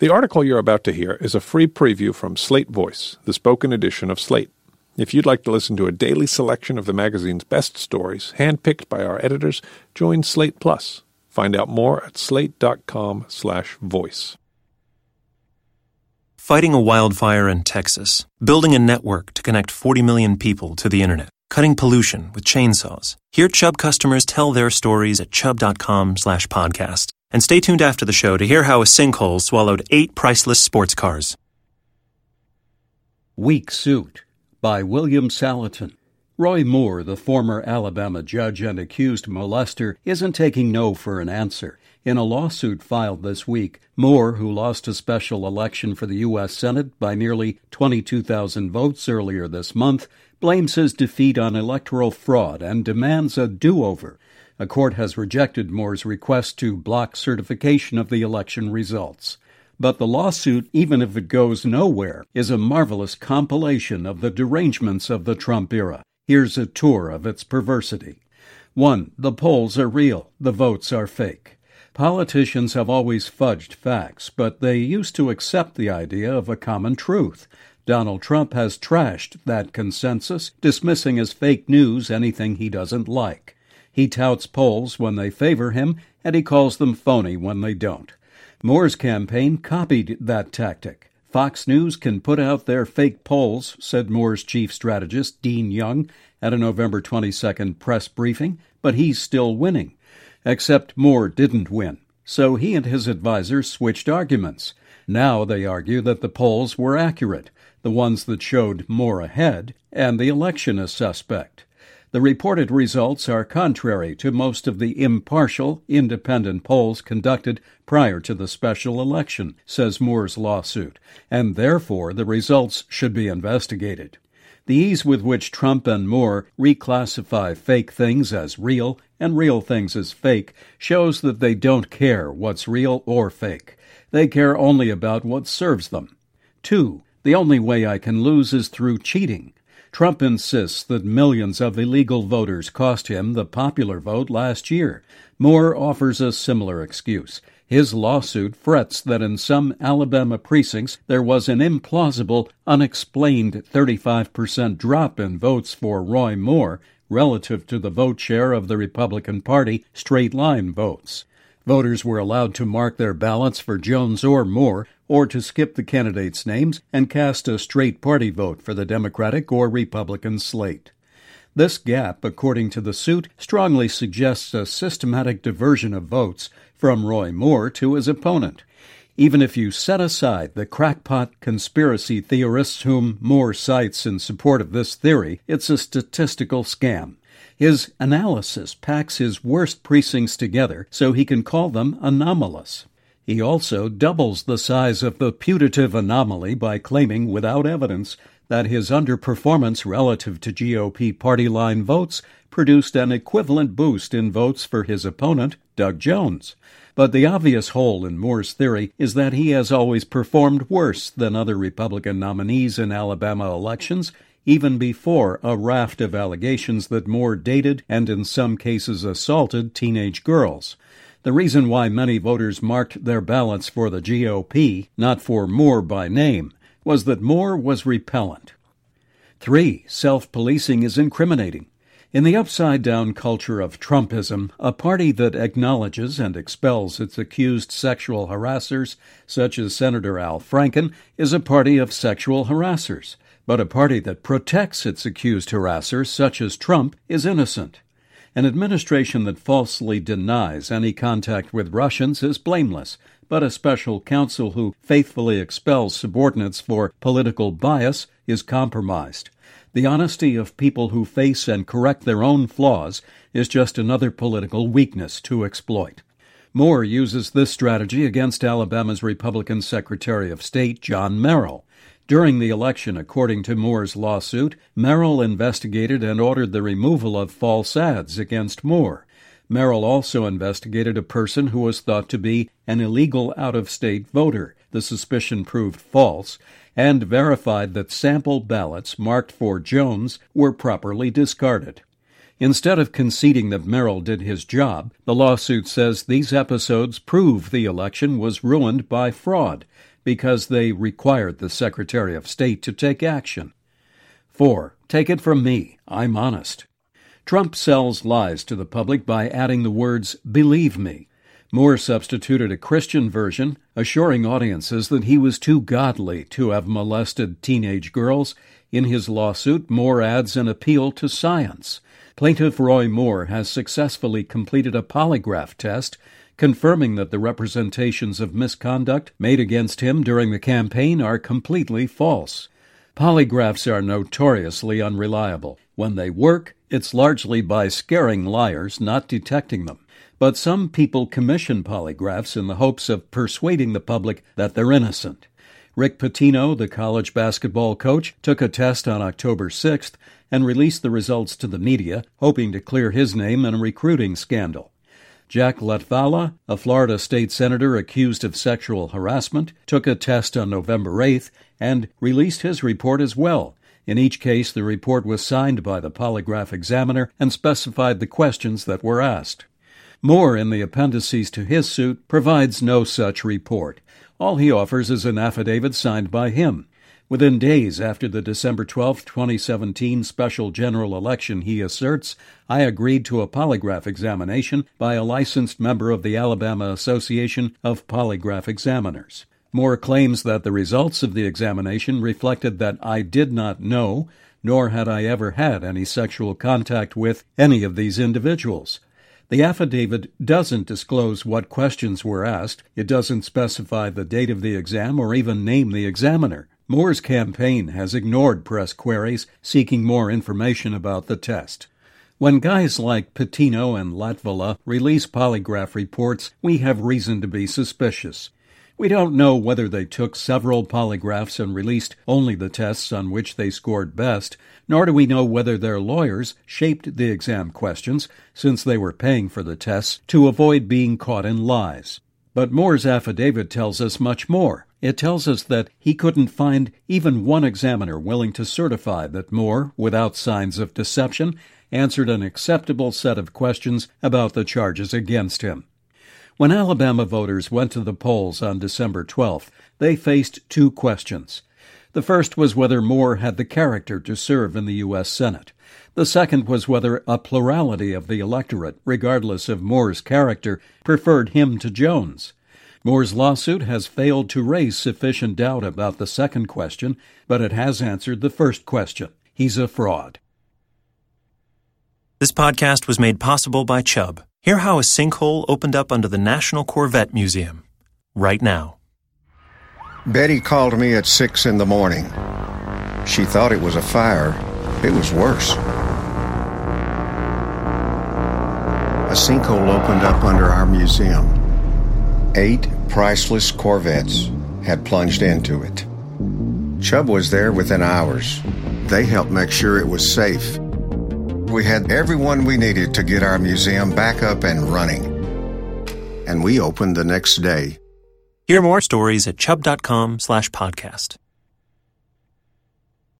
The article you're about to hear is a free preview from Slate Voice, the spoken edition of Slate. If you'd like to listen to a daily selection of the magazine's best stories, handpicked by our editors, join Slate Plus. Find out more at slate.com/voice. Fighting a wildfire in Texas, building a network to connect 40 million people to the internet, cutting pollution with chainsaws. Hear Chubb customers tell their stories at chubb.com/podcast. And stay tuned after the show to hear how a sinkhole swallowed eight priceless sports cars. Weak Suit by William Saletan. Roy Moore, the former Alabama judge and accused molester, isn't taking no for an answer. In a lawsuit filed this week, Moore, who lost a special election for the U.S. Senate by nearly 22,000 votes earlier this month, blames his defeat on electoral fraud and demands a do over. A court has rejected Moore's request to block certification of the election results. But the lawsuit, even if it goes nowhere, is a marvelous compilation of the derangements of the Trump era. Here's a tour of its perversity. 1. The polls are real, the votes are fake. Politicians have always fudged facts, but they used to accept the idea of a common truth. Donald Trump has trashed that consensus, dismissing as fake news anything he doesn't like. He touts polls when they favor him, and he calls them phony when they don't. Moore's campaign copied that tactic. Fox News can put out their fake polls, said Moore's chief strategist, Dean Young, at a November 22nd press briefing, but he's still winning. Except Moore didn't win. So he and his advisers switched arguments. Now they argue that the polls were accurate, the ones that showed Moore ahead, and the election is suspect. The reported results are contrary to most of the impartial, independent polls conducted prior to the special election, says Moore's lawsuit, and therefore the results should be investigated. The ease with which Trump and Moore reclassify fake things as real and real things as fake shows that they don't care what's real or fake. They care only about what serves them. Two, the only way I can lose is through cheating. Trump insists that millions of illegal voters cost him the popular vote last year. Moore offers a similar excuse. His lawsuit frets that in some Alabama precincts there was an implausible, unexplained 35% drop in votes for Roy Moore relative to the vote share of the Republican Party straight line votes. Voters were allowed to mark their ballots for Jones or Moore, or to skip the candidates' names and cast a straight party vote for the Democratic or Republican slate. This gap, according to the suit, strongly suggests a systematic diversion of votes from Roy Moore to his opponent. Even if you set aside the crackpot conspiracy theorists whom Moore cites in support of this theory, it's a statistical scam. His analysis packs his worst precincts together so he can call them anomalous. He also doubles the size of the putative anomaly by claiming, without evidence, that his underperformance relative to GOP party line votes produced an equivalent boost in votes for his opponent, Doug Jones. But the obvious hole in Moore's theory is that he has always performed worse than other Republican nominees in Alabama elections even before a raft of allegations that Moore dated and in some cases assaulted teenage girls. The reason why many voters marked their ballots for the GOP, not for Moore by name, was that Moore was repellent. 3. Self policing is incriminating. In the upside down culture of Trumpism, a party that acknowledges and expels its accused sexual harassers, such as Senator Al Franken, is a party of sexual harassers. But a party that protects its accused harasser, such as Trump, is innocent. An administration that falsely denies any contact with Russians is blameless, but a special counsel who faithfully expels subordinates for political bias is compromised. The honesty of people who face and correct their own flaws is just another political weakness to exploit. Moore uses this strategy against Alabama's Republican Secretary of State, John Merrill. During the election, according to Moore's lawsuit, Merrill investigated and ordered the removal of false ads against Moore. Merrill also investigated a person who was thought to be an illegal out of state voter. The suspicion proved false and verified that sample ballots marked for Jones were properly discarded. Instead of conceding that Merrill did his job, the lawsuit says these episodes prove the election was ruined by fraud because they required the Secretary of State to take action. 4. Take it from me, I'm honest. Trump sells lies to the public by adding the words, believe me. Moore substituted a Christian version, assuring audiences that he was too godly to have molested teenage girls. In his lawsuit, Moore adds an appeal to science. Plaintiff Roy Moore has successfully completed a polygraph test confirming that the representations of misconduct made against him during the campaign are completely false. Polygraphs are notoriously unreliable. When they work, it's largely by scaring liars, not detecting them. But some people commission polygraphs in the hopes of persuading the public that they're innocent. Rick Pitino, the college basketball coach, took a test on October 6th and released the results to the media, hoping to clear his name in a recruiting scandal. Jack Latvala, a Florida state senator accused of sexual harassment, took a test on November 8th and released his report as well, in each case, the report was signed by the polygraph examiner and specified the questions that were asked. Moore, in the appendices to his suit, provides no such report. All he offers is an affidavit signed by him. Within days after the December 12, 2017 special general election, he asserts, I agreed to a polygraph examination by a licensed member of the Alabama Association of Polygraph Examiners. Moore claims that the results of the examination reflected that I did not know, nor had I ever had any sexual contact with any of these individuals. The affidavit doesn't disclose what questions were asked, it doesn't specify the date of the exam or even name the examiner. Moore's campaign has ignored press queries seeking more information about the test. When guys like Pitino and Latvala release polygraph reports, we have reason to be suspicious. We don't know whether they took several polygraphs and released only the tests on which they scored best, nor do we know whether their lawyers shaped the exam questions, since they were paying for the tests, to avoid being caught in lies. But Moore's affidavit tells us much more. It tells us that he couldn't find even one examiner willing to certify that Moore, without signs of deception, answered an acceptable set of questions about the charges against him. When Alabama voters went to the polls on December 12th, they faced two questions. The first was whether Moore had the character to serve in the U.S. Senate. The second was whether a plurality of the electorate, regardless of Moore's character, preferred him to Jones. Moore's lawsuit has failed to raise sufficient doubt about the second question, but it has answered the first question. He's a fraud. This podcast was made possible by Chubb. Hear how a sinkhole opened up under the National Corvette Museum right now. Betty called me at six in the morning. She thought it was a fire. It was worse. Sinkhole opened up under our museum. Eight priceless Corvettes had plunged into it. Chubb was there within hours. They helped make sure it was safe we had everyone we needed to get our museum back up and running. And we opened the next day. Hear more stories at chubb.com slash podcast.